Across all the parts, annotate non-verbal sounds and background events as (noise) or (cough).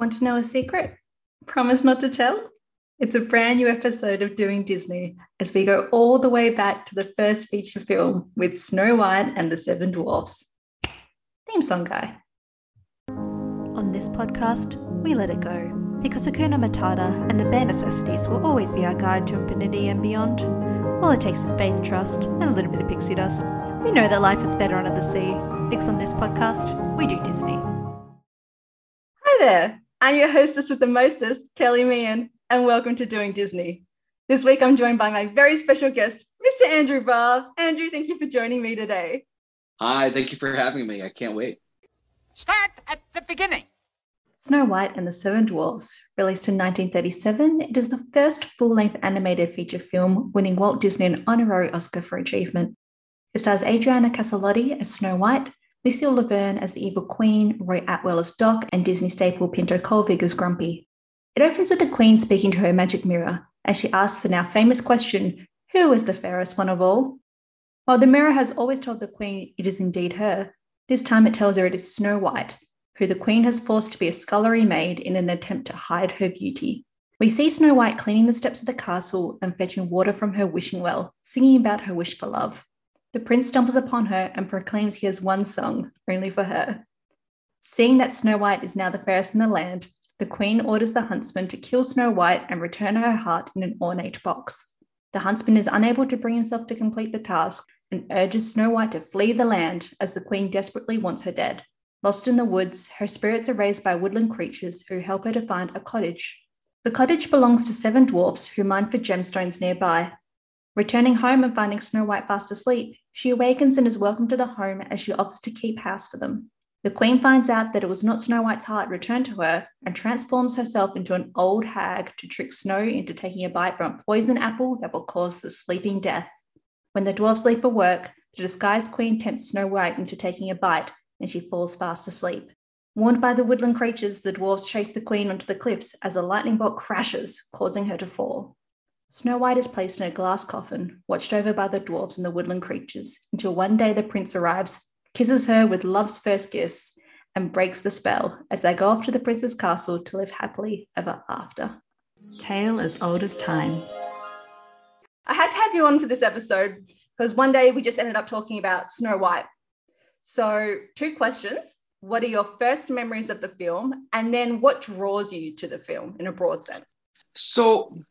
Want to know a secret? Promise not to tell? It's a brand new episode of Doing Disney as we go all the way back to the first feature film with Snow White and the Seven Dwarfs. Theme song guy. On this podcast, we let it go because Hakuna Matata and the bare necessities will always be our guide to infinity and beyond. All it takes is faith, trust, and a little bit of pixie dust. We know that life is better under the sea because on this podcast, we do Disney. Hi there. I'm your hostess with the mostest, Kelly Meehan, and welcome to Doing Disney. This week I'm joined by my very special guest, Mr. Andrew Barr. Andrew, thank you for joining me today. Hi, thank you for having me. I can't wait. Start at the beginning. Snow White and the Seven Dwarfs, released in 1937, it is the first full length animated feature film winning Walt Disney an honorary Oscar for achievement. It stars Adriana Caselotti as Snow White, Lucille La Verne as the evil queen, Roy Atwell as Doc, and Disney staple Pinto Colvig as Grumpy. It opens with the queen speaking to her magic mirror as she asks the now famous question, Who is the fairest one of all? While the mirror has always told the queen it is indeed her, this time it tells her it is Snow White, who the queen has forced to be a scullery maid in an attempt to hide her beauty. We see Snow White cleaning the steps of the castle and fetching water from her wishing well, singing about her wish for love. The prince stumbles upon her and proclaims he has one song, only for her. Seeing that Snow White is now the fairest in the land, the queen orders the huntsman to kill Snow White and return her heart in an ornate box. The huntsman is unable to bring himself to complete the task and urges Snow White to flee the land as the queen desperately wants her dead. Lost in the woods, her spirits are raised by woodland creatures who help her to find a cottage. The cottage belongs to seven dwarfs who mine for gemstones nearby. Returning home and finding Snow White fast asleep, she awakens and is welcomed to the home as she offers to keep house for them. The queen finds out that it was not Snow White's heart returned to her and transforms herself into an old hag to trick Snow into taking a bite from a poison apple that will cause the sleeping death. When the dwarfs leave for work, the disguised queen tempts Snow White into taking a bite and she falls fast asleep. Warned by the woodland creatures, the dwarfs chase the queen onto the cliffs as a lightning bolt crashes, causing her to fall. Snow White is placed in a glass coffin, watched over by the dwarfs and the woodland creatures, until one day the prince arrives, kisses her with love's first kiss, and breaks the spell as they go off to the prince's castle to live happily ever after. Tale as old as time. I had to have you on for this episode because one day we just ended up talking about Snow White. So, two questions. What are your first memories of the film? And then what draws you to the film in a broad sense? So,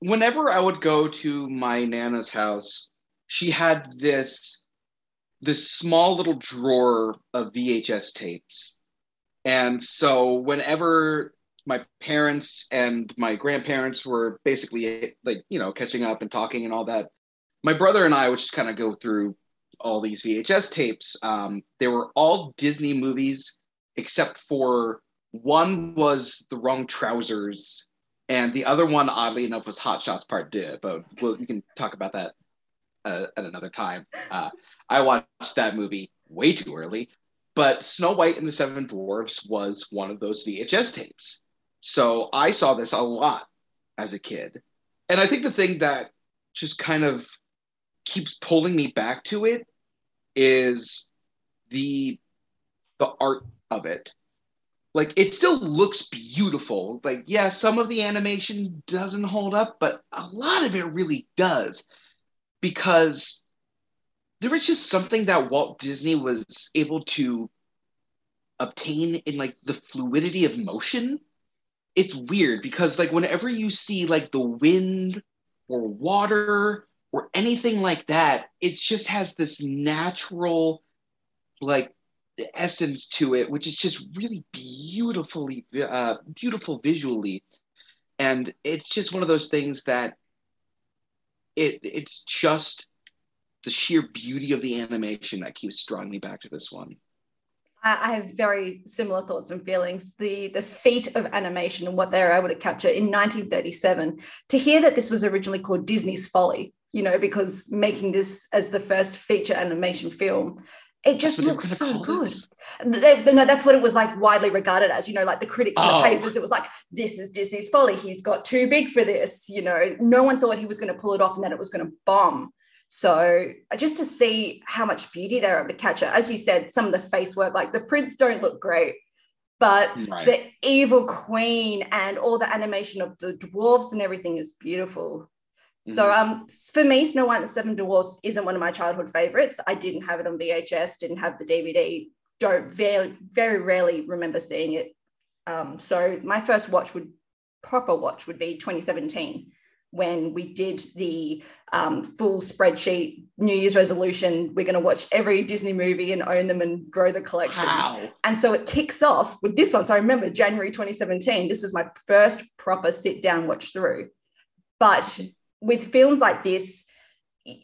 whenever I would go to my nana's house, she had this this small little drawer of VHS tapes. And so whenever my parents and my grandparents were basically like, you know, catching up and talking and all that, my brother and I would just kind of go through all these VHS tapes. Um, they were all Disney movies, except for one was The Wrong Trousers and the other one, oddly enough, was Hot Shots Part Deux, but we'll, we can talk about that uh, at another time. Uh, I watched that movie way too early, but Snow White and the Seven Dwarfs was one of those VHS tapes. So I saw this a lot as a kid. And I think the thing that just kind of keeps pulling me back to it is the the art of it like it still looks beautiful. Like yeah some of the animation doesn't hold up but a lot of it really does. Because there was just something that walt disney was able to obtain in like the fluidity of motion. It's weird because like whenever you see like the wind or water or anything like that it just has this natural like essence to it, which is just really beautifully, uh, beautiful visually, and it's just one of those things that it it's just the sheer beauty of the animation that keeps drawing me back to this one. I have very similar thoughts and feelings. The the feat of animation and what they were able to capture in 1937. To hear that this was originally called Disney's Folly, you know, because making this as the first feature animation film it just looks so good. They, no, that's what it was like widely regarded as. You know, like the critics in the oh. papers, it was like, "This is Disney's folly. He's got too big for this." You know, no one thought he was going to pull it off and that it was going to bomb. So uh, just to see how much beauty they're able to capture, as you said, some of the face work, like the prints don't look great, but Right. the evil queen and all the animation of the dwarfs and everything is beautiful. So Mhm. um for me, Snow White and the Seven Dwarfs isn't one of my childhood favorites. I didn't have it on VHS, didn't have the DVD, don't very very rarely remember seeing it. Um, so my first watch would proper watch would be 2017 when we did the um, full spreadsheet New Year's resolution. We're going to watch every Disney movie and own them and grow the collection. Wow. And so it kicks off with this one. So I remember January 2017, this was my first proper sit down watch through. But with films like this,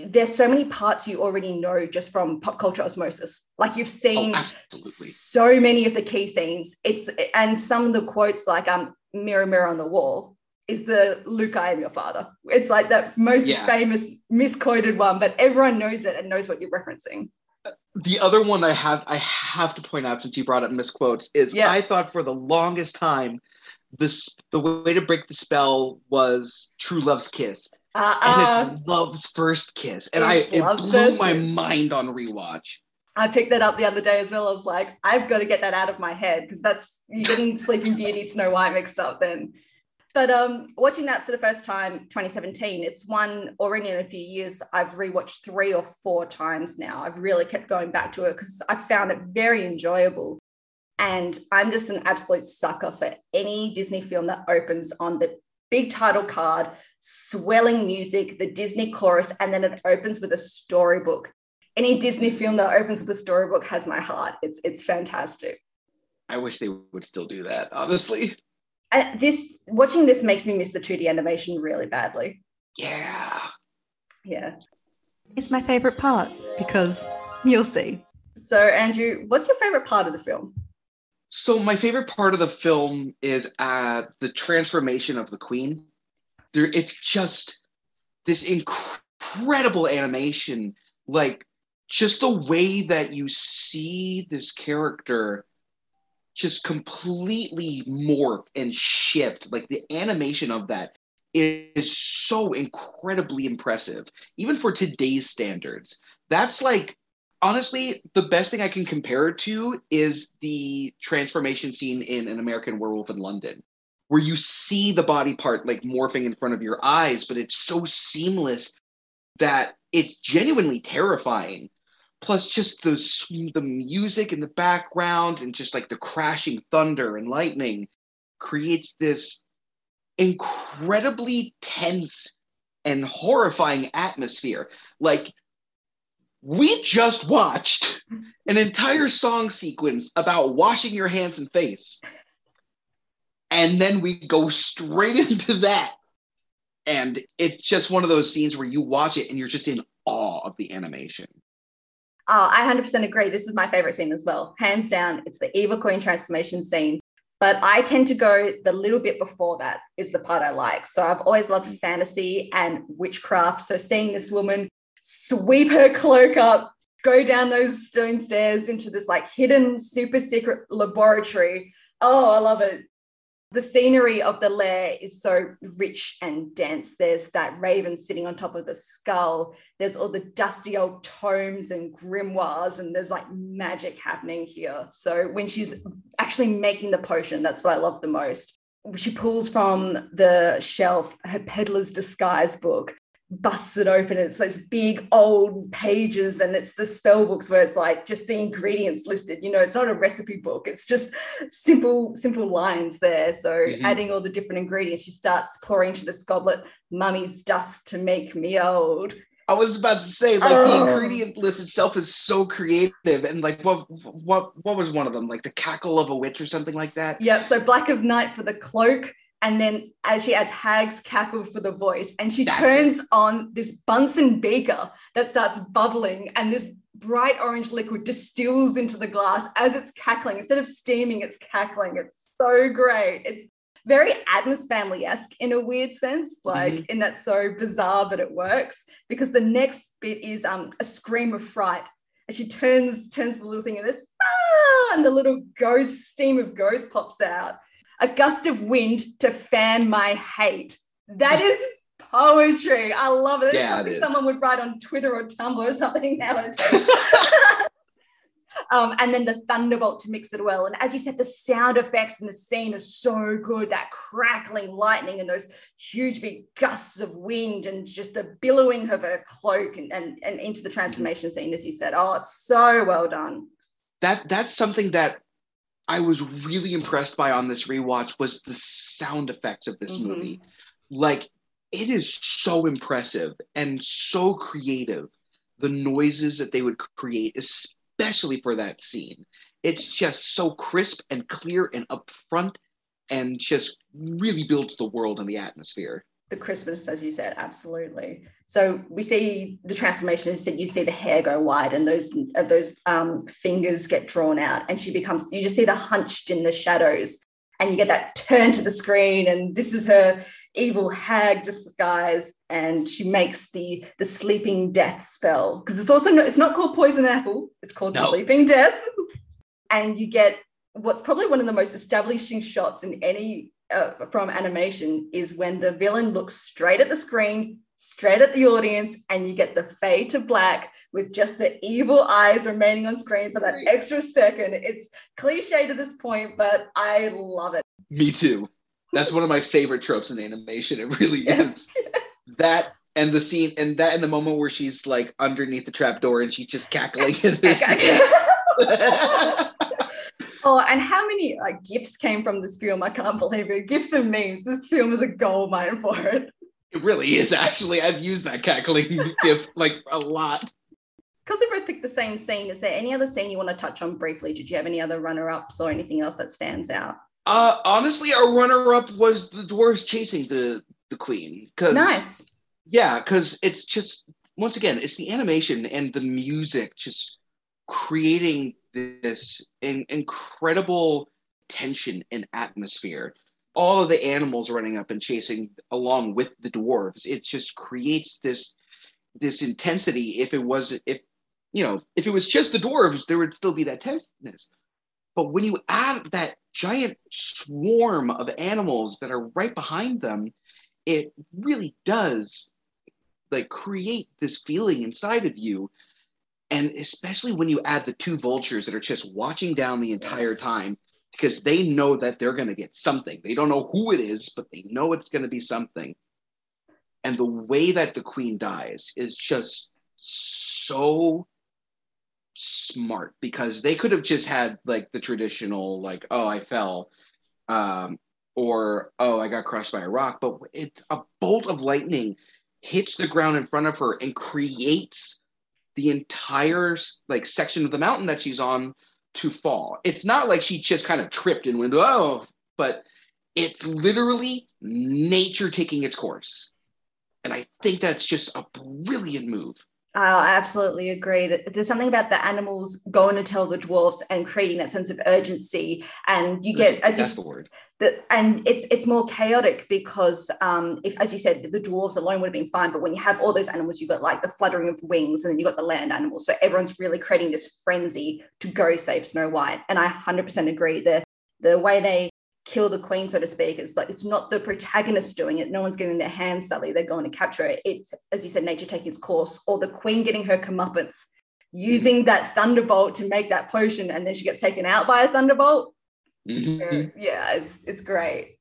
there's so many parts you already know just from pop culture osmosis. Like you've Oh, seen absolutely. so many of the key scenes. It's and some of the quotes like um mirror mirror on the wall is the Luke I am your father. It's like that most Yeah. famous misquoted one, but everyone knows it and knows what you're referencing. The other one I have I have to point out since you brought up misquotes is Yeah. I thought for the longest time this the way to break the spell was True Love's Kiss. Uh, And it's Love's first kiss. And I it Love's blew my kiss. mind on rewatch. I picked that up the other day as well. I was like, I've got to get that out of my head because that's you're getting Sleeping Beauty, Snow White mixed up then. But um, watching that for the first time, 2017, it's one already in a few years. I've rewatched three or four times now. I've really kept going back to it because I found it very enjoyable. And I'm just an absolute sucker for any Disney film that opens on the big title card, swelling music, the Disney chorus, and then it opens with a storybook any Disney film that opens with a storybook has my heart. It's it's fantastic. I wish they would still do that, honestly. And this watching this makes me miss the 2D animation really badly. Yeah. Yeah. It's my favourite part because you'll see. So Andrew, what's your favorite part of the film? So my favorite part of the film is uh, the transformation of the queen. There, it's just this incredible animation, like just the way that you see this character just completely morph and shift. Like the animation of that is so incredibly impressive, even for today's standards. That's like honestly, the best thing I can compare it to is the transformation scene in An American Werewolf in London, where you see the body part like morphing in front of your eyes, but it's so seamless that it's genuinely terrifying. Plus, just the the music in the background and just like the crashing thunder and lightning creates this incredibly tense and horrifying atmosphere. Like we just watched an entire song sequence about washing your hands and face. And then we go straight (laughs) into that. And it's just one of those scenes where you watch it and you're just in awe of the animation. Oh, I 100% agree. This is my favorite scene as well. Hands down, it's the Evil Queen transformation scene. But I tend to go the little bit before that is the part I like. So I've always loved fantasy and witchcraft. So seeing this woman sweep her cloak up, go down those stone stairs into this like hidden super secret laboratory. Oh, I love it. The scenery of the lair is so rich and dense. There's that raven sitting on top of the skull. There's all the dusty old tomes and grimoires, and there's like magic happening here. So when she's actually making the potion, that's what I love the most. She pulls from the shelf her peddler's disguise book, busts it open. It's those big old pages, and it's the spell books where it's like just the ingredients listed. You know, it's not a recipe book. It's just simple, simple lines there. So Mhm. adding all the different ingredients, she starts pouring into this goblet, mummy's dust to make me old. I was about to say, like Oh. the ingredient list itself is so creative, and like what what what was one of them? Like the cackle of a witch or something like that. Yep. So black of night for the cloak. And then as she adds hag's cackle for the voice, and she That's turns on this Bunsen beaker that starts bubbling, and this bright orange liquid distills into the glass as it's cackling. Instead of steaming, it's cackling. It's so great. It's very Addams family esque in a weird sense, like in that so bizarre, but it works because the next bit is um, a scream of fright. And she turns turns the little thing and this ah, and the little ghost steam of ghost pops out. A gust of wind to fan my hate. That is poetry. I love it. It's Yeah, something someone would write on Twitter or Tumblr or something nowadays. (laughs) Um, and then the thunderbolt to mix it well. And as you said, the sound effects in the scene are so good. That crackling lightning and those huge big gusts of wind and just the billowing of her cloak and, and, and into the transformation scene, as you said. Oh, it's so well done. That that's something that I was really impressed by on this rewatch was the sound effects of this Mhm. movie. Like it is so impressive and so creative. The noises that they would create, especially for that scene. It's just so crisp and clear and upfront and just really builds the world and the atmosphere. The crispness, as you said, absolutely. So we see the transformation. As you said, you see the hair go wide and those uh, those um, fingers get drawn out, and she becomes. You just see the hunched in the shadows, and you get that turn to the screen, and this is her evil hag disguise, and she makes the the sleeping death spell because it's also not, it's not called poison apple. It's called No. sleeping death, (laughs) and you get what's probably one of the most establishing shots in any uh, from animation is when the villain looks straight at the screen, straight at the audience, and you get the fade to black with just the evil eyes remaining on screen for that extra second. It's cliche to this point, but I love it. Me too. That's one of my favorite tropes in animation. It really (laughs) Yeah. is. that and the scene and that and the moment where she's like underneath the trap door and she's just cackling. (laughs) (laughs) oh, and how many like gifts came from this film? I can't believe it. Gifts and memes. This film is a gold mine for it. it really is actually. I've used that cackling (laughs) gif like a lot. Because we both picked the same scene, is there any other scene you want to touch on briefly? Did you have any other runner-ups or anything else that stands out? Uh honestly, our runner-up was the dwarves chasing the the queen. Cause Nice. yeah, because it's just once again, it's the animation and the music just creating this in, incredible tension and atmosphere. All of the animals running up and chasing along with the dwarves. It just creates this this intensity. If it was if you know if it was just the dwarves, there would still be that tenseness. But when you add that giant swarm of animals that are right behind them, it really does like create this feeling inside of you and especially when you add the two vultures that are just watching down the entire Yes. time because they know that they're going to get something they don't know who it is but they know it's going to be something and the way that the queen dies is just so smart because they could have just had like the traditional like oh i fell um or oh i got crushed by a rock but it's a bolt of lightning hits the ground in front of her and creates the entire like section of the mountain that she's on to fall. It's not like she just kind of tripped and went oh but it's literally nature taking its course. And i think that's just a brilliant move I absolutely agree that there's something about the animals going to tell the dwarfs and creating that sense of urgency. And you get, as you that's the word the, and it's it's more chaotic because um, if as you said the dwarves alone would have been fine but when you have all those animals you've got like the fluttering of wings and then you've got the land animals so everyone's really creating this frenzy to go save snow white and i 100% agree the the way they kill the queen so to speak it's like it's not the protagonist doing it no one's getting their hands sully they're going to capture it it's as you said nature taking its course or the queen getting her comeuppance using that thunderbolt to make that potion and then she gets taken out by a thunderbolt Mhm. yeah it's it's great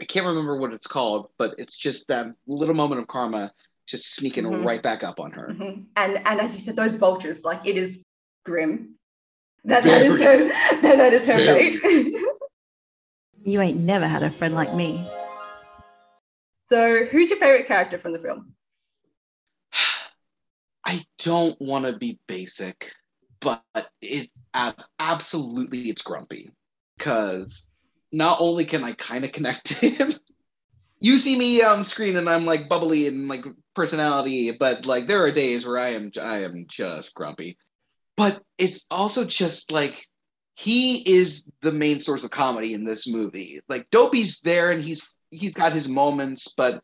I can't remember what it's called, but it's just that little moment of karma just sneaking Mhm. right back up on her. Mhm. And and as you said, those vultures, like it is grim. That, that is her (laughs) that, that is her fate. (laughs) You ain't never had a friend like me. so who's your favorite character from the film? (sighs) I don't want to be basic, but it ab- absolutely it's grumpy because not only can I kind of connect to (laughs) him. You see me on screen and I'm like bubbly and like personality, but like there are days where I am I am just grumpy. But it's also just like he is the main source of comedy in this movie. Like Dopey's there and he's he's got his moments, but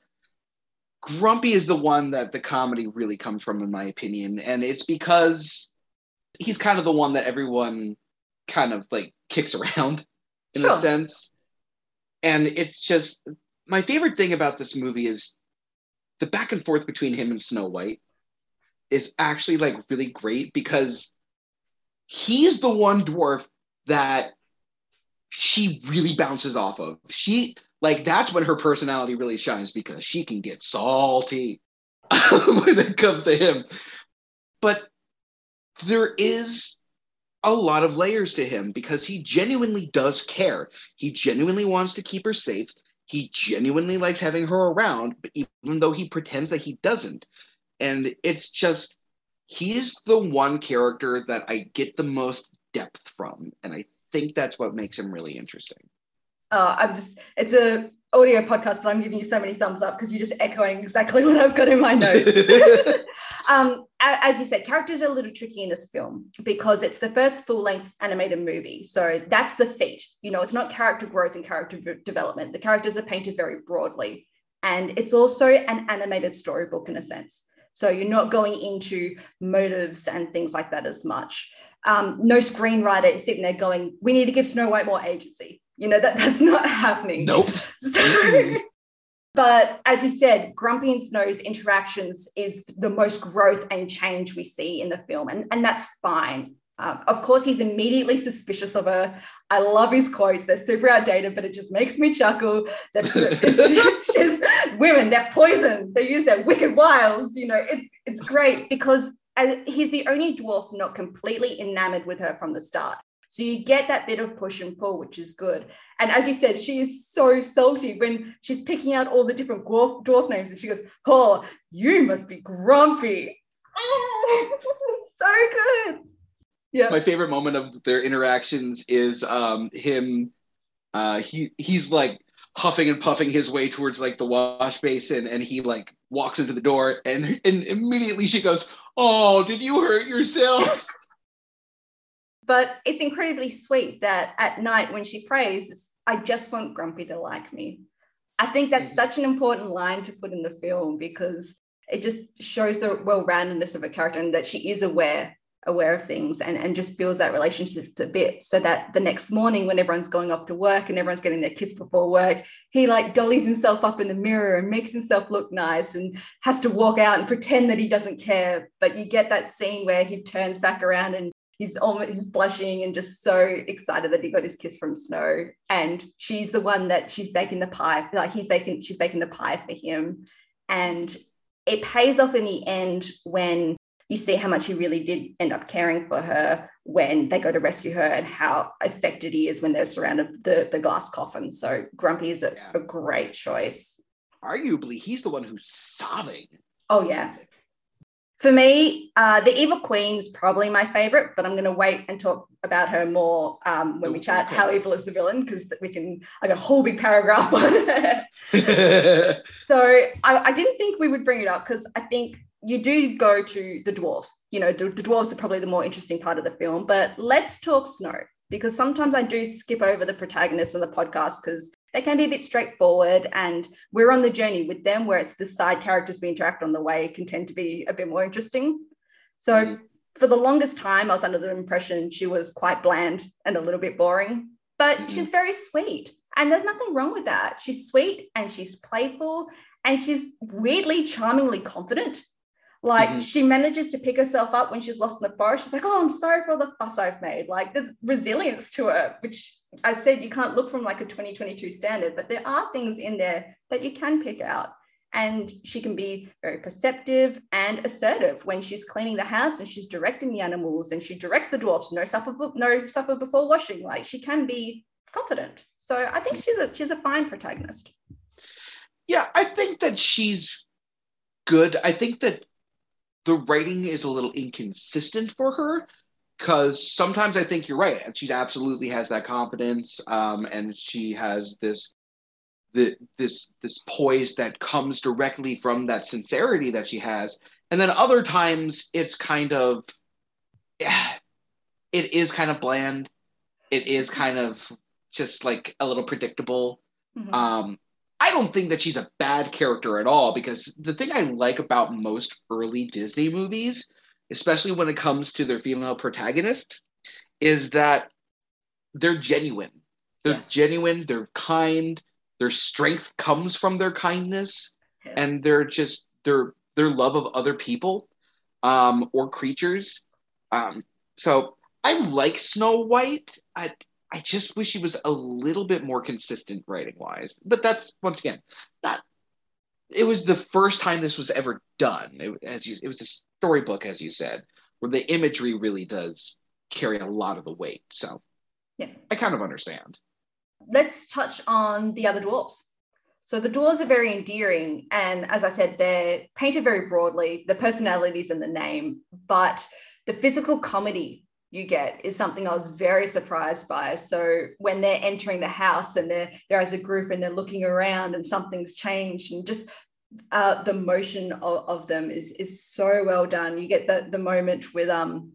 Grumpy is the one that the comedy really comes from, in my opinion, and it's because he's kind of the one that everyone kind of like kicks around in Sure. a sense. And it's just my favorite thing about this movie is the back and forth between him and Snow White is actually like really great because he's the one dwarf that she really bounces off of. She like that's when her personality really shines because she can get salty (laughs) when it comes to him. But there is a lot of layers to him because he genuinely does care. He genuinely wants to keep her safe. He genuinely likes having her around, but even though he pretends that he doesn't. And it's just, he's the one character that I get the most depth from. And I think that's what makes him really interesting. Uh, I'm just, it's a audio podcast, but I'm giving you so many thumbs up because you're just echoing exactly (laughs) what I've got in my notes. (laughs) um, as you said, characters are a little tricky in this film because it's the first full length animated movie. So that's the feat. You know, it's not character growth and character development. The characters are painted very broadly. And it's also an animated storybook in a sense. So you're not going into motives and things like that as much. Um, no screenwriter is sitting there going, we need to give Snow White more agency. You know, that, (laughs) that's not happening. Nope. (laughs) So, but as you said, Grumpy and Snow's interactions is the most growth and change we see in the film, and, and that's fine. Um, of course, he's immediately suspicious of her. I love his quotes. They're super outdated, but it just makes me chuckle. That (laughs) it's just women, they're poison. They use their wicked wiles. You know, it's it's great because as, he's the only dwarf not completely enamored with her from the start. So you get that bit of push and pull, which is good. And as you said, she is so salty when she's picking out all the different dwarf, dwarf names and she goes, Oh, you must be grumpy. Oh, (laughs) so good. Yeah. My favorite moment of their interactions is um, him. Uh, he he's like huffing and puffing his way towards like the wash basin, and he like walks into the door, and and immediately she goes, "Oh, did you hurt yourself?" (laughs) But it's incredibly sweet that at night when she prays, I just want Grumpy to like me. I think that's mm-hmm. such an important line to put in the film because it just shows the well-roundedness of a character and that she is aware aware of things and, and just builds that relationship a bit so that the next morning when everyone's going off to work and everyone's getting their kiss before work he like dollies himself up in the mirror and makes himself look nice and has to walk out and pretend that he doesn't care but you get that scene where he turns back around and he's almost he's blushing and just so excited that he got his kiss from Snow. And she's the one that she's baking the pie, like he's baking, she's baking the pie for him. And it pays off in the end when you see how much he really did end up caring for her when they go to rescue her and how affected he is when they're surrounded the, the glass coffin. So Grumpy is a, yeah. a great choice. Arguably, he's the one who's sobbing. Oh yeah. For me, uh, the Evil Queen is probably my favorite, but I'm going to wait and talk about her more um, when we chat okay. how evil is the villain because we can. I got a whole big paragraph on it. (laughs) so I, I, didn't think we would bring it up because I think you do go to the dwarves. You know, the, the dwarves are probably the more interesting part of the film. But let's talk snow because sometimes I do skip over the protagonists on the podcast because they can be a bit straightforward and we're on the journey with them where it's the side characters we interact on the way can tend to be a bit more interesting so mm-hmm. for the longest time i was under the impression she was quite bland and a little bit boring but mm-hmm. she's very sweet and there's nothing wrong with that she's sweet and she's playful and she's weirdly charmingly confident like mm-hmm. she manages to pick herself up when she's lost in the forest. She's like, "Oh, I'm sorry for all the fuss I've made." Like there's resilience to her, which I said you can't look from like a 2022 standard, but there are things in there that you can pick out. And she can be very perceptive and assertive when she's cleaning the house and she's directing the animals and she directs the dwarfs. No supper, no supper before washing. Like she can be confident. So I think she's a she's a fine protagonist. Yeah, I think that she's good. I think that the writing is a little inconsistent for her because sometimes I think you're right, and she absolutely has that confidence, um, and she has this the, this this poise that comes directly from that sincerity that she has, and then other times it's kind of yeah, (sighs) it is kind of bland, it is kind of just like a little predictable. Mm-hmm. Um, I don't think that she's a bad character at all because the thing I like about most early Disney movies, especially when it comes to their female protagonist, is that they're genuine. They're yes. genuine, they're kind, their strength comes from their kindness, yes. and they're just their their love of other people um, or creatures. Um, so I like Snow White. I I just wish he was a little bit more consistent writing wise. But that's once again not. It was the first time this was ever done. It, as you, it was a storybook, as you said, where the imagery really does carry a lot of the weight. So, Yeah. I kind of understand. let's touch on the other dwarves. So the dwarves are very endearing, and as I said, they're painted very broadly. The personalities and the name, but the physical comedy you get is something I was very surprised by. So when they're entering the house and they're there as a group and they're looking around and something's changed, and just uh, the motion of, of them is is so well done. You get the the moment with um.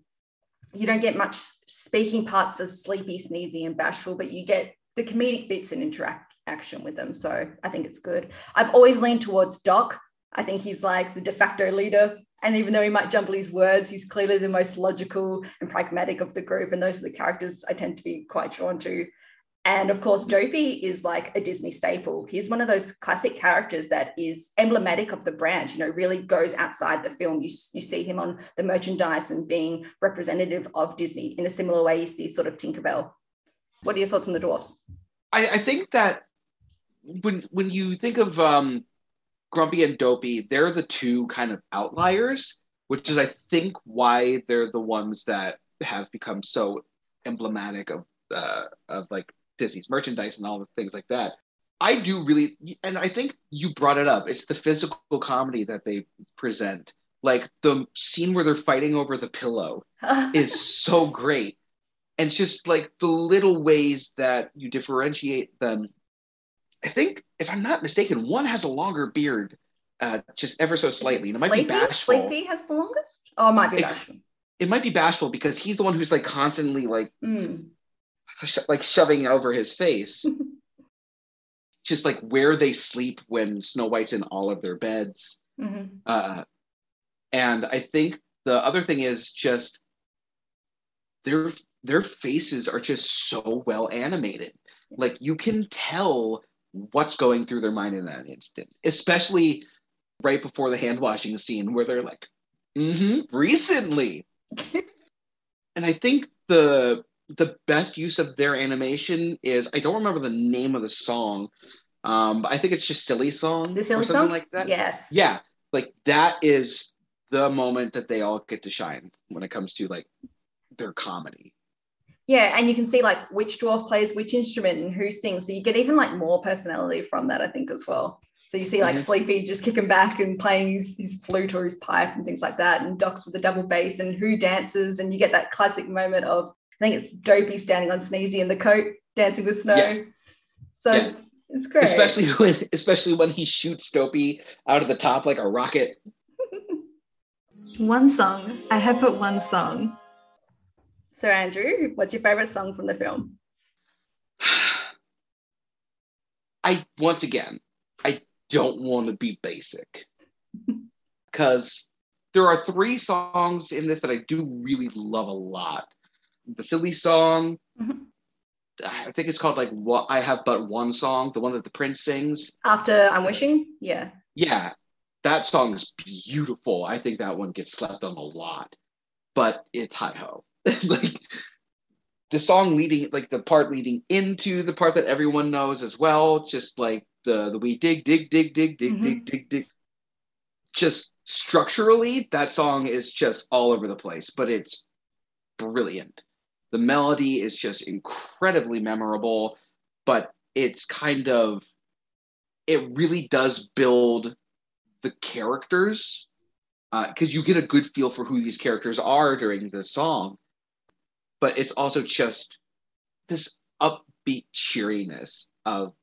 You don't get much speaking parts for sleepy, sneezy, and bashful, but you get the comedic bits and interact action with them. So I think it's good. I've always leaned towards Doc. I think he's like the de facto leader. And even though he might jumble his words, he's clearly the most logical and pragmatic of the group. And those are the characters I tend to be quite drawn to. And of course, Dopey is like a Disney staple. He's one of those classic characters that is emblematic of the brand, you know, really goes outside the film. You, you see him on the merchandise and being representative of Disney in a similar way you see sort of Tinkerbell. What are your thoughts on the dwarfs? I, I think that when when you think of um, Grumpy and Dopey, they're the two kind of outliers, which is I think why they're the ones that have become so emblematic of uh, of like Disney's merchandise and all the things like that. I do really, and I think you brought it up. It's the physical comedy that they present. Like the scene where they're fighting over the pillow (laughs) is so great. And it's just like the little ways that you differentiate them. I think, if I'm not mistaken, one has a longer beard, uh, just ever so slightly. And it might Sleepy? be bashful. Sleepy has the longest? Oh, it might be It- bashful. It might be bashful because he's the one who's like constantly like Mm. sho- like shoving over his face. (laughs) just like where they sleep when Snow White's in all of their beds. Mhm. Uh, and I think the other thing is just their their faces are just so well animated. Like you can tell what's going through their mind in that instant, especially right before the hand washing scene where they're like, mm-hmm, recently. (laughs) and I think the the best use of their animation is I don't remember the name of the song. Um, but I think it's just silly song The or silly something song? like that. Yes. Yeah, like that is the moment that they all get to shine when it comes to like their comedy. Yeah, and you can see like which dwarf plays which instrument and who sings. So you get even like more personality from that, I think, as well. So you see like Mhm. Sleepy just kicking back and playing his, his flute or his pipe and things like that, and Doc's with the double bass and who dances, and you get that classic moment of I think it's Dopey standing on Sneezy in the coat, dancing with snow. Yes. So Yeah. it's great. Especially when especially when he shoots Dopey out of the top like a rocket. One song. I have put one song. So Andrew, what's your favorite song from the film? I once again, I don't want to be basic (laughs) because there are three songs in this that I do really love a lot. The silly song, Mhm. I think it's called like "What I Have But One Song," the one that the Prince sings. After I'm wishing, yeah. Yeah, that song is beautiful. I think that one gets slept on a lot, but it's hi ho. (laughs) like the song leading, like the part leading into the part that everyone knows as well. Just like the the we dig dig dig dig dig Mhm. dig dig dig. Just structurally, that song is just all over the place, but it's brilliant. The melody is just incredibly memorable, but it's kind of it really does build the characters because you get a good feel for who these characters are during the song but it's also just this upbeat cheeriness of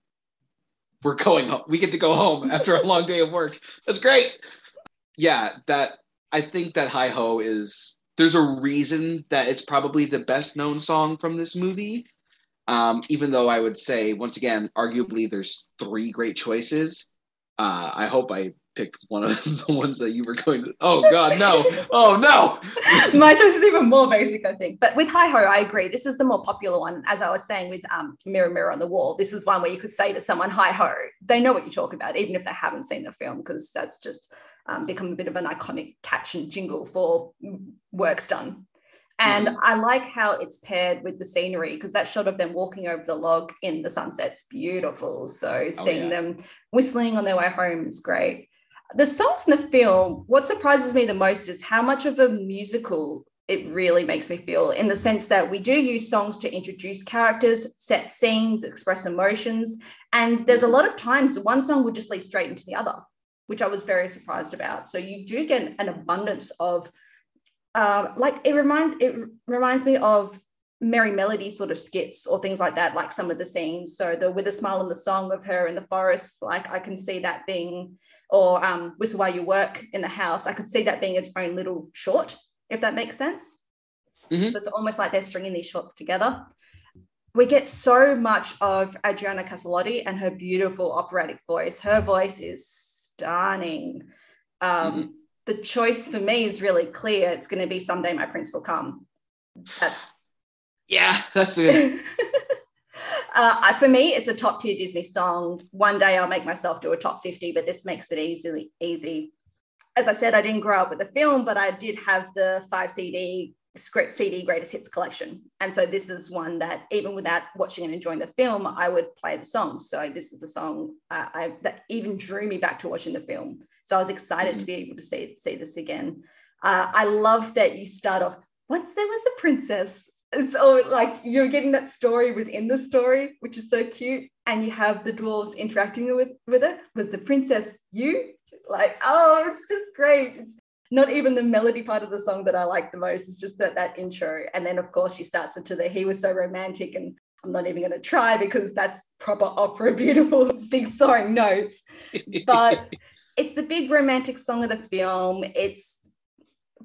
we're going home. We get to go home (laughs) after a long day of work. That's great. Yeah that i think that hi ho is there's a reason that it's probably the best known song from this movie. Um, even though I would say, once again, arguably there's three great choices. Uh, I hope I picked one of (laughs) the ones that you were going to. Oh, God, no. (laughs) Oh, no. (laughs) My choice is even more basic, I think. But with Hi Ho, I agree. This is the more popular one. As I was saying with um, Mirror Mirror on the Wall, this is one where you could say to someone, Hi Ho. They know what you talk about, even if they haven't seen the film, because that's just um, become a bit of an iconic catch and jingle for works done. And I like how it's paired with the scenery because that shot of them walking over the log in the sunset's beautiful. So seeing yeah. them whistling on their way home is great. The songs in the film, what surprises me the most is how much of a musical it really makes me feel in the sense that we do use songs to introduce characters, set scenes, express emotions. And there's a lot of times one song will just lead straight into the other, which I was very surprised about. So you do get an abundance of uh, like it reminds it reminds me of merry melody sort of skits or things like that, like some of the scenes. So the with a smile and the song of her in the forest, like I can see that being, or um, whistle while you work in the house. I could see that being its own little short, if that makes sense. Mhm. So it's almost like they're stringing these shorts together. We get so much of Adriana Caselotti and her beautiful operatic voice. Her voice is stunning. Um, Mhm. The choice for me is really clear. It's going to be someday my prince will come. That's Yeah, (laughs) that's it. (laughs) uh, for me, it's a top tier Disney song. One day I'll make myself do a top 50, but this makes it easily easy. As I said, I didn't grow up with the film, but I did have the five CD script CD greatest hits collection. And so this is one that even without watching and enjoying the film, I would play the song. So this is the song uh, I, that even drew me back to watching the film. So I was excited to be able to see, see this again. Uh, I love that you start off, once there was a princess. It's all like you're getting that story within the story, which is so cute. And you have the dwarves interacting with, with it. Was the princess you? Like, oh, it's just great. It's not even the melody part of the song that I like the most. It's just that that intro. And then of course she starts into the he was so romantic and I'm not even going to try because that's proper opera, (laughs) beautiful, big soaring notes but (laughs) it's the big romantic song of the film. It's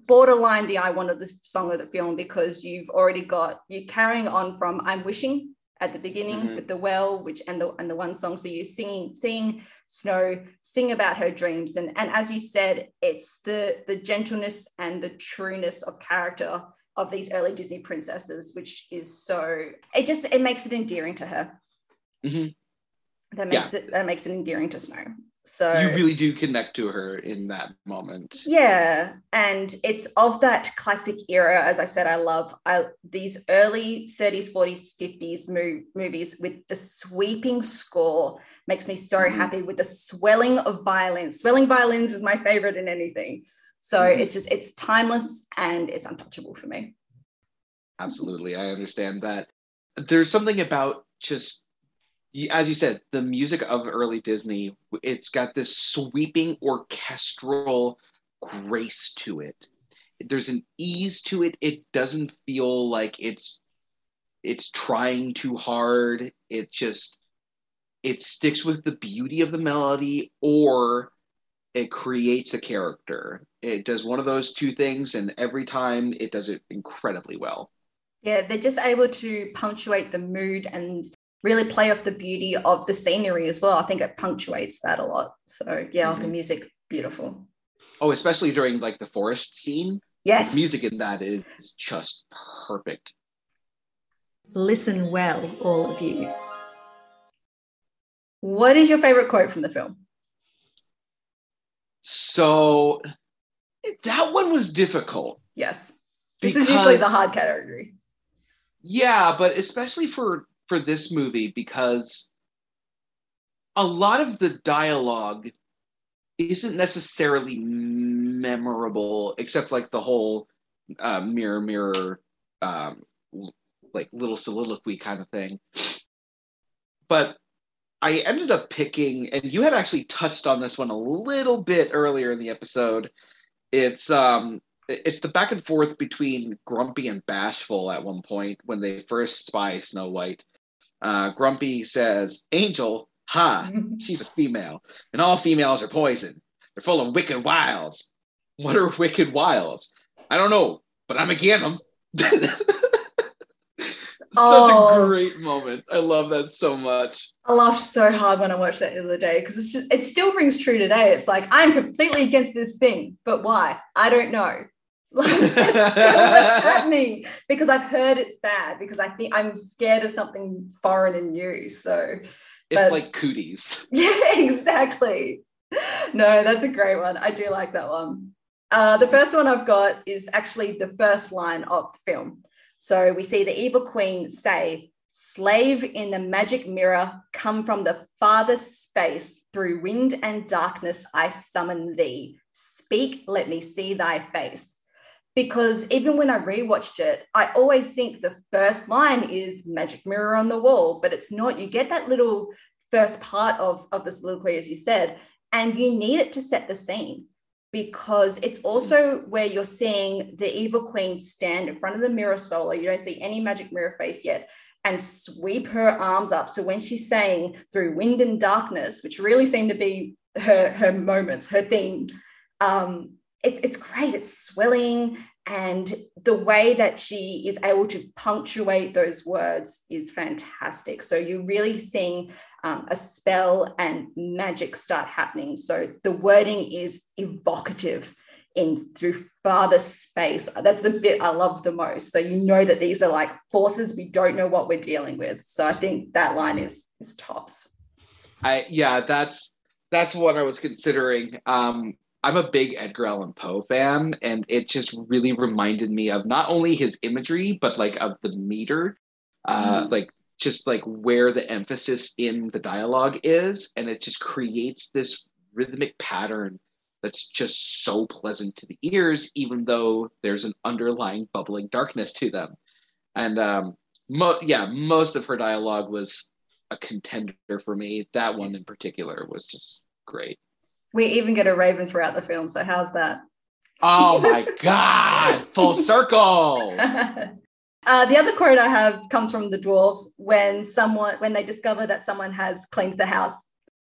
borderline the I wanted the song of the film because you've already got you're carrying on from I'm wishing at the beginning Mhm. with the well, which and the and the one song. So you're singing, seeing Snow sing about her dreams. And and as you said, it's the the gentleness and the trueness of character of these early Disney princesses, which is so it just it makes it endearing to her. Mhm. That Yeah. makes it that makes it endearing to Snow. So you really do connect to her in that moment. yeah, and it's of that classic era. As I said, I love I, these early 30s, 40s, 50s mov- movies with the sweeping score. Makes me so Mhm. happy with the swelling of violins. Swelling violins is my favorite in anything. So Mhm. it's just it's timeless and it's untouchable for me. Absolutely, I understand that. There's something about just, as you said, the music of early Disney. It's got this sweeping orchestral grace to it. There's an ease to it. It doesn't feel like it's it's trying too hard. It just it sticks with the beauty of the melody, or it creates a character. It does one of those two things, and every time it does it incredibly well. Yeah, they're just able to punctuate the mood and really play off the beauty of the scenery as well. I think it punctuates that a lot. So yeah, the Mhm. music, beautiful. Oh, especially during like the forest scene. Yes. Music in that is just perfect. Listen well, all of you. What is your favorite quote from the film? So that one was difficult. Yes. This is usually the because- hard category. Yeah, but especially for for this movie because a lot of the dialogue isn't necessarily memorable, except like the whole uh, mirror mirror, um, like little soliloquy kind of thing. But I ended up picking, and you had actually touched on this one a little bit earlier in the episode. It's um, it's the back and forth between Grumpy and Bashful at one point when they first spy Snow White. Uh, Grumpy says, "Angel, ha, (laughs) she's a female, and all females are poison. They're full of wicked wiles. What are wicked wiles? I don't know, but I'm again them." (laughs) Such Oh. a great moment. I love that so much. I laughed so hard when I watched that the other day because it's just it still rings true today. It's like I'm completely against this thing, but why? I don't know. Like that's still what's happening because I've heard it's bad because I think I'm scared of something foreign and new. So It's But- like cooties. (laughs) yeah, exactly. No, that's a great one. I do like that one. Uh, the first one I've got is actually the first line of the film. So we see the evil queen say, Slave in the magic mirror, come from the farthest space. Through wind and darkness, I summon thee. Speak, let me see thy face. Because even when I rewatched it, I always think the first line is magic mirror on the wall, but it's not. You get that little first part of, of the soliloquy, as you said, and you need it to set the scene because it's also where you're seeing the evil queen stand in front of the mirror solo. You don't see any magic mirror face yet and sweep her arms up. So when she's saying through wind and darkness, which really seem to be her, her moments, her theme, um, it's, it's great. It's swelling. And the way that she is able to punctuate those words is fantastic. So you're really seeing um, a spell and magic start happening. So the wording is evocative in through farther space. That's the bit I love the most. So you know that these are like forces we don't know what we're dealing with. So I think that line is is tops. I yeah, that's that's what I was considering. Um, I'm a big Edgar Allan Poe fan, and it just really reminded me of not only his imagery, but like of the meter, uh, mm. like just like where the emphasis in the dialogue is, and it just creates this rhythmic pattern that's just so pleasant to the ears, even though there's an underlying bubbling darkness to them. And um, mo- yeah, most of her dialogue was a contender for me. That one in particular was just great. We even get a raven throughout the film, so how's that? Oh my god, full circle. (laughs) Uh, the other quote I have comes from the dwarves when someone when they discover that someone has cleaned the house.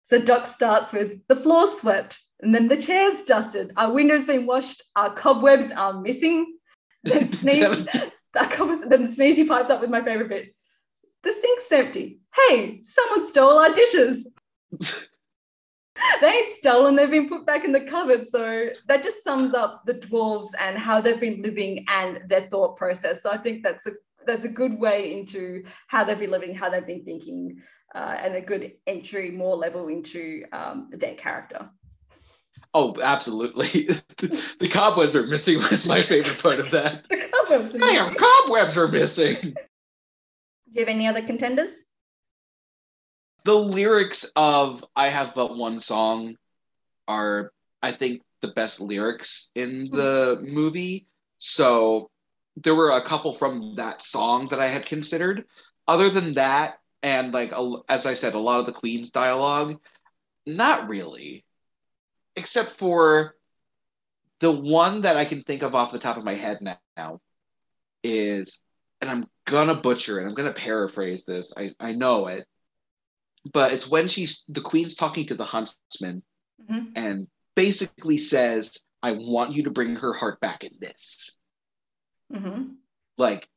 So Doc starts with the floor swept, and then the chairs dusted. Our windows been washed. Our cobwebs are missing. (laughs) Then sneeze. (laughs) that covers, then Sneezy pipes up with my favorite bit. The sink's empty. Hey, someone stole our dishes. (laughs) they ain't stolen, they've been put back in the cupboard. So that just sums up the dwarves and how they've been living and their thought process. So I think that's a that's a good way into how they've been living, how they've been thinking, uh, and a good entry, more level into um, their character. Oh, absolutely. (laughs) the, cobwebs are missing (laughs) was my favorite part of that. the cobwebs are missing. Damn, cobwebs are missing. Do you have any other contenders? The lyrics of I Have But One Song are, I think, the best lyrics in hmm. the movie. So there were a couple from that song that I had considered. Other than that, and like as I said, a lot of the Queen's dialogue, not really except for the one that I can think of off the top of my head now is, and I'm gonna butcher it. I'm gonna paraphrase this. I, I know it, but it's when she's the queen's talking to the huntsman mm-hmm. and basically says, "I want you to bring her heart back in this." Mm-hmm. Like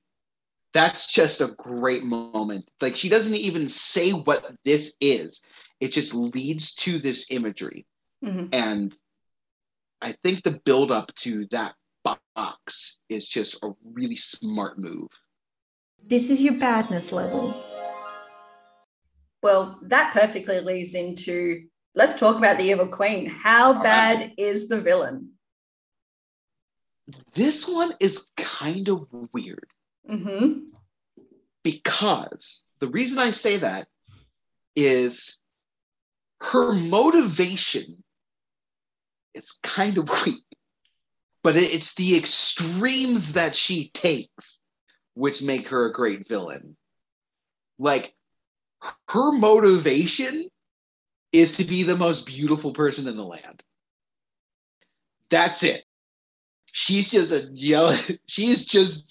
that's just a great moment. Like she doesn't even say what this is. It just leads to this imagery. Mm-hmm. And I think the build up to that box is just a really smart move. This is your badness level. Well, that perfectly leads into let's talk about the evil queen. How All bad right. is the villain? This one is kind of weird. Mm-hmm. Because the reason I say that is her motivation is kind of (laughs) weak. But it's the extremes that she takes which make her a great villain. Like her motivation is to be the most beautiful person in the land. That's it. She's just a jealous. (laughs) She's just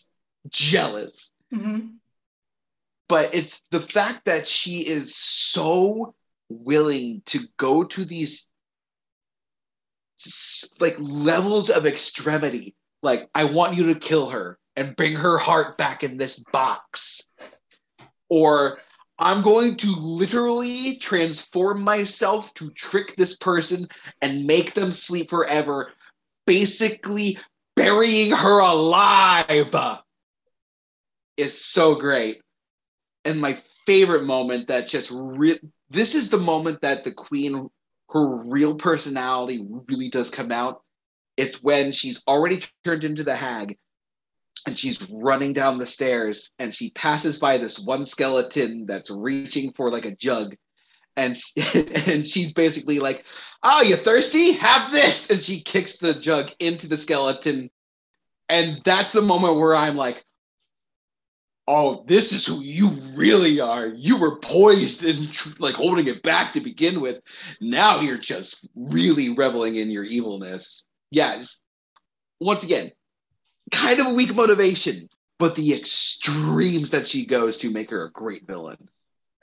jealous. Mm-hmm. But it's the fact that she is so willing to go to these like levels of extremity. Like, I want you to kill her and bring her heart back in this box. Or I'm going to literally transform myself to trick this person and make them sleep forever, basically burying her alive. Is so great. And my favorite moment that just re- this is the moment that the queen her real personality really does come out It's when she's already turned into the hag and she's running down the stairs and she passes by this one skeleton that's reaching for like a jug and (laughs) and she's basically like oh you thirsty? Have this! And she kicks the jug into the skeleton. And that's the moment where i'm like oh this is who you really are. You were poised and like holding it back to begin with. Now you're just really reveling in your evilness. Yeah once again kind of a weak motivation, but the extremes that she goes to make her a great villain.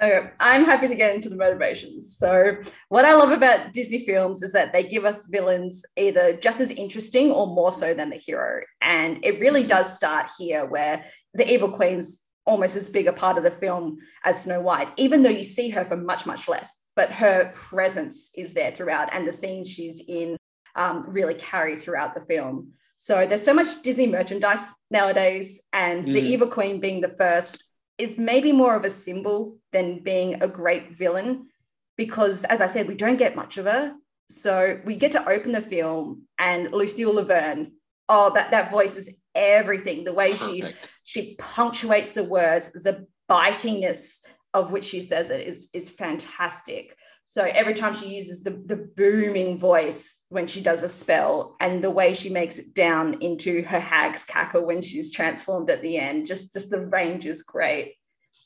Okay, I'm happy to get into the motivations. So, what I love about Disney films is that they give us villains either just as interesting or more so than the hero. And it really does start here, where the evil queen's almost as big a part of the film as Snow White, even though you see her for much, much less. But her presence is there throughout, and the scenes she's in um, really carry throughout the film. So there's so much Disney merchandise nowadays, and mm. the Evil Queen being the first is maybe more of a symbol than being a great villain, because as I said, we don't get much of her. So we get to open the film, and Lucille La Verne, oh, that that voice is everything. The way Perfect. she she punctuates the words, the bitingness of which she says it is is fantastic. So every time she uses the, the booming voice when she does a spell and the way she makes it down into her hag's cackle when she's transformed at the end, just, just the range is great.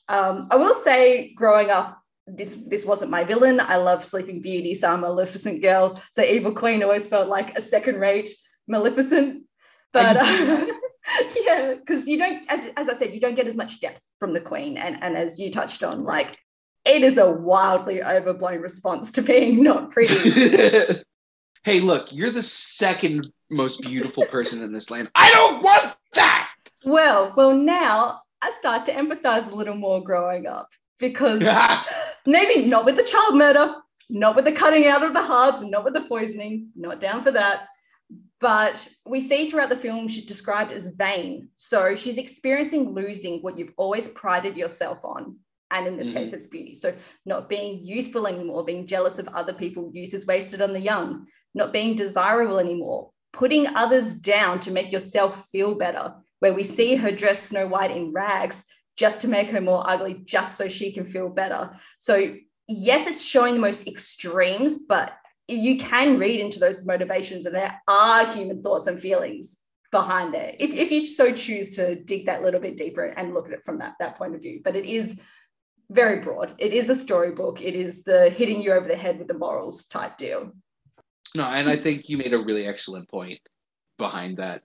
Um, I will say growing up, this this wasn't my villain. I love Sleeping Beauty, so I'm a Maleficent girl. So Evil Queen always felt like a second rate Maleficent. But uh, (laughs) yeah, because you don't, as, as I said, you don't get as much depth from the Queen. And, and as you touched on, like it is a wildly overblown response to being not pretty. (laughs) hey, look, you're the second most beautiful person in this land. I don't want that. Well, well, now I start to empathize a little more growing up because (laughs) maybe not with the child murder, not with the cutting out of the hearts, not with the poisoning, not down for that. But we see throughout the film she's described as vain. So she's experiencing losing what you've always prided yourself on and in this mm-hmm. case it's beauty. So not being youthful anymore being jealous of other people youth is wasted on the young. Not being desirable anymore putting others down to make yourself feel better. Where we see her dress snow white in rags just to make her more ugly just so she can feel better. So yes it's showing the most extremes but you can read into those motivations and there are human thoughts and feelings behind there if, if you so choose to dig that little bit deeper and look at it from that, that point of view. But it is very broad. It is a storybook. It is the hitting you over the head with the morals type deal. No, and I think you made a really excellent point behind that.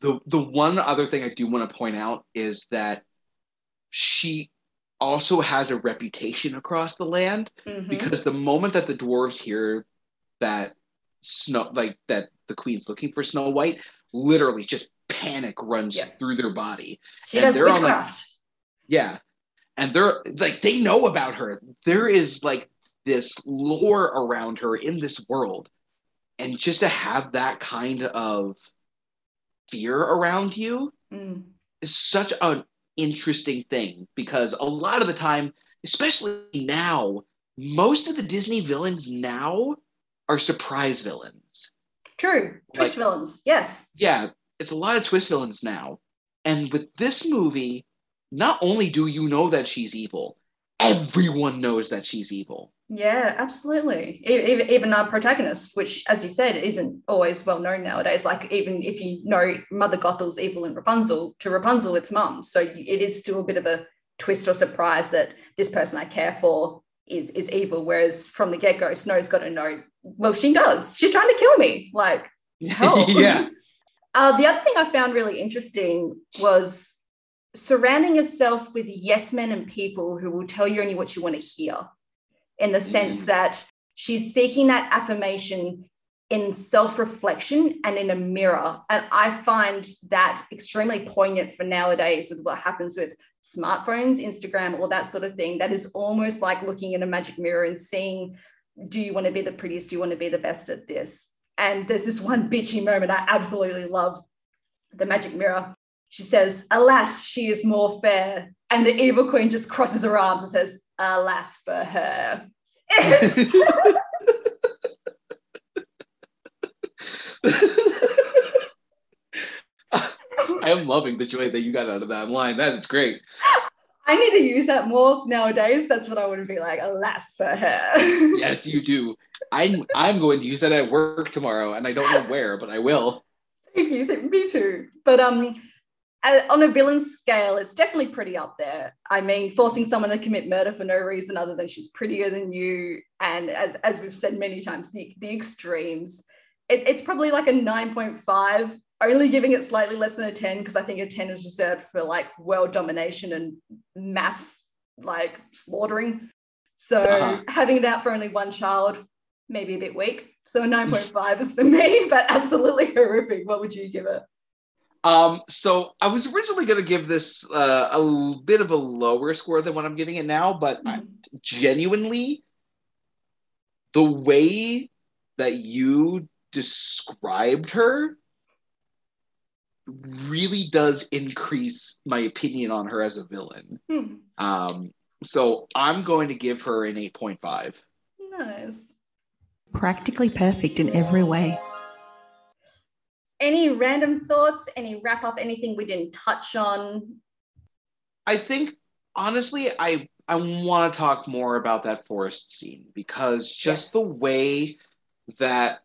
The the one other thing I do want to point out is that she also has a reputation across the land mm-hmm. because the moment that the dwarves hear that snow like that the queen's looking for Snow White, literally just panic runs yeah. through their body. She and does witchcraft. Like, yeah, and they're like they know about her. There is like this lore around her in this world. And just to have that kind of fear around you mm. is such an interesting thing because a lot of the time especially now most of the disney villains now are surprise villains. True. Twist like, villains. Yes. Yeah. It's a lot of twist villains now. And with this movie not only do you know that she's evil, everyone knows that she's evil. Yeah, absolutely. Even, even our protagonist, which, as you said, isn't always well known nowadays. Like, even if you know Mother Gothel's evil in Rapunzel, to Rapunzel, it's mum. So it is still a bit of a twist or surprise that this person I care for is is evil. Whereas from the get go, Snow's got to know. Well, she does. She's trying to kill me. Like, (laughs) help. yeah. (laughs) Uh, the other thing I found really interesting was surrounding yourself with yes men and people who will tell you only what you want to hear, in the sense mm. that she's seeking that affirmation in self reflection and in a mirror. And I find that extremely poignant for nowadays with what happens with smartphones, Instagram, all that sort of thing. That is almost like looking in a magic mirror and seeing do you want to be the prettiest? Do you want to be the best at this? And there's this one bitchy moment I absolutely love the magic mirror she says, Alas, she is more fair. And the evil queen just crosses her arms and says, Alas for her. (laughs) I'm loving the joy that you got out of that line. That is great. I need to use that more nowadays. That's what I would be like. Alas for her. (laughs) yes, you do. I'm I'm going to use that at work tomorrow, and I don't know where, but I will. Thank you. Me too. But um, on a villain scale, it's definitely pretty up there. I mean, forcing someone to commit murder for no reason other than she's prettier than you, and as as we've said many times, the the extremes. It, it's probably like a nine point five only giving it slightly less than a 10 because I think a 10 is reserved for like world domination and mass like slaughtering. So uh-huh. having that for only one child, maybe a bit weak. So a 9.5 is for me, (laughs) but absolutely horrific. What would you give it? Um, so I was originally going to give this uh, a bit of a lower score than what I'm giving it now, but mm-hmm. genuinely, the way that you described her really does increase my opinion on her as a villain. Hmm. Um, so I'm going to give her an 8.5. Nice. Practically perfect in every way. Any random thoughts? Any wrap up? Anything we didn't touch on? I think honestly, I I want to talk more about that forest scene because just yes. the way that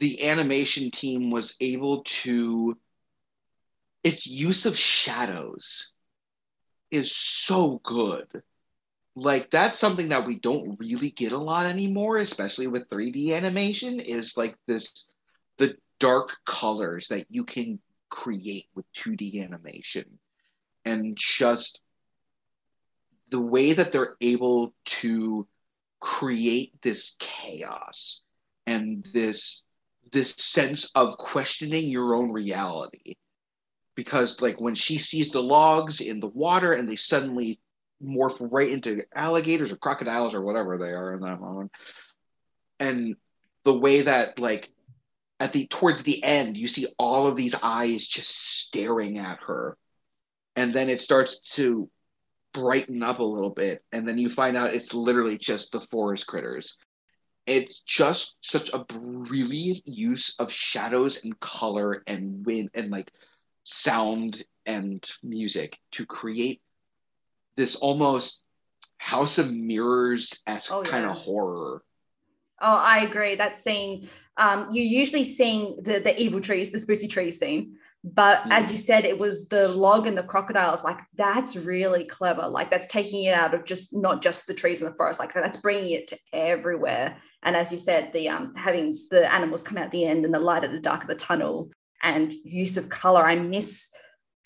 the animation team was able to its use of shadows is so good. Like that's something that we don't really get a lot anymore, especially with 3D animation, is like this the dark colors that you can create with 2D animation. And just the way that they're able to create this chaos and this this sense of questioning your own reality because like when she sees the logs in the water and they suddenly morph right into alligators or crocodiles or whatever they are in that moment and the way that like at the towards the end you see all of these eyes just staring at her. And then it starts to brighten up a little bit. And then you find out it's literally just the forest critters. It's just such a brilliant use of shadows and color and wind and like sound and music to create this almost House of Mirrors esque oh, kind of horror. Oh, I agree. That scene, um, you're usually seeing the the evil trees, the spooky trees scene, but mm. as you said, it was the log and the crocodiles. Like that's really clever. Like that's taking it out of just not just the trees in the forest. Like that's bringing it to everywhere. And as you said, the um having the animals come out the end and the light at the dark of the tunnel and use of color. I miss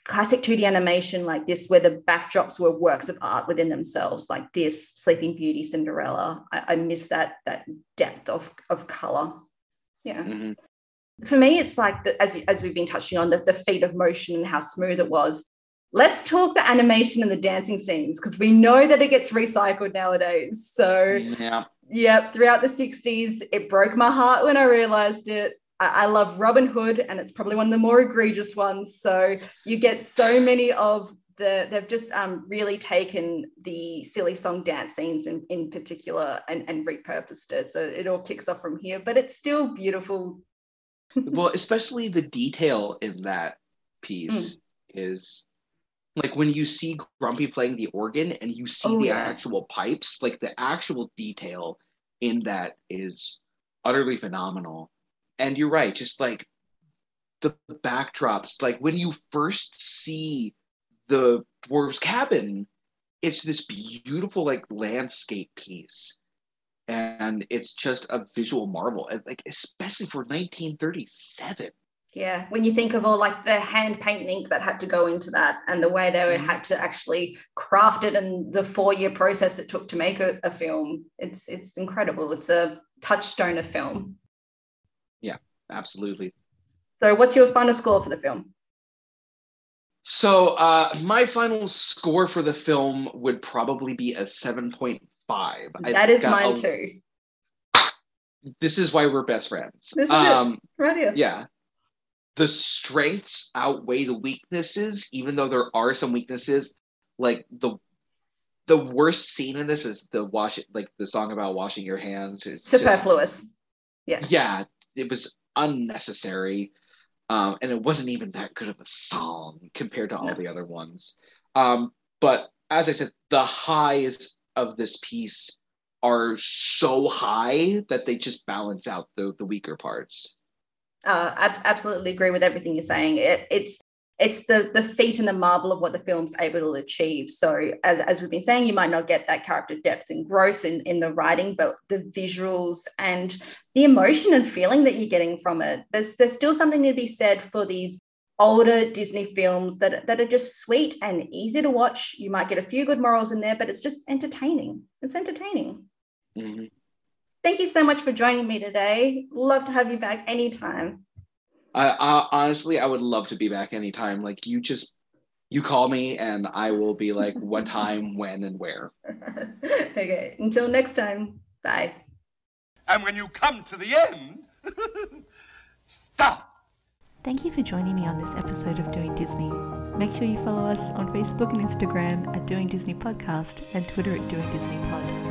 classic 2D animation like this, where the backdrops were works of art within themselves, like this Sleeping Beauty, Cinderella. I, I miss that that depth of of color. Yeah. Mm-hmm. For me, it's like the, as as we've been touching on the, the feat of motion and how smooth it was. Let's talk the animation and the dancing scenes because we know that it gets recycled nowadays. So yeah. Yep, throughout the 60s, it broke my heart when I realized it. I, love Robin Hood, and it's probably one of the more egregious ones. So you get so many of the they've just um, really taken the silly song dance scenes in, in particular and, and repurposed it. So it all kicks off from here, but it's still beautiful. (laughs) well, especially the detail in that piece mm. is like when you see Grumpy playing the organ and you see oh, the yeah. actual pipes, like the actual detail in that is utterly phenomenal and you're right just like the, the backdrops like when you first see the dwarves cabin it's this beautiful like landscape piece. And it's just a visual marvel like especially for 1937 yeah when you think of all like the hand paint ink that had to go into that and the way they mm-hmm. had to actually craft it and the four year process it took to make a, a film it's it's incredible. It's a touchstone of film yeah, absolutely. So, what's your final score for the film? So, uh, my final score for the film would probably be a 7.5. That is mine a, too. This is why we're best friends. This is um, it. Right here. Yeah. The strengths outweigh the weaknesses, even though there are some weaknesses. Like the the worst scene in this is the wash like the song about washing your hands. It's superfluous. Just, yeah. Yeah it was unnecessary. um, and it wasn't even that good of a song compared to all no. the other ones. Um, but as I said, the highs of this piece are so high that they just balance out the the weaker parts. Uh, I absolutely agree with everything you're saying. It, it's it's the the feat and the marvel of what the film's able to achieve. So as, as we've been saying, you might not get that character depth and growth in, in the writing, but the visuals and the emotion and feeling that you're getting from it, there's there's still something to be said for these older Disney films that, that are just sweet and easy to watch. You might get a few good morals in there, but it's just entertaining. It's entertaining. Mm-hmm. Thank you so much for joining me today. Love to have you back anytime. I, I honestly, I would love to be back anytime. Like you just, you call me and I will be like, what (laughs) time, when, and where. (laughs) okay. Until next time. Bye. And when you come to the end, (laughs) stop. Thank you for joining me on this episode of Doing Disney. Make sure you follow us on Facebook and Instagram at Doing Disney Podcast and Twitter at Doing Disney Pod.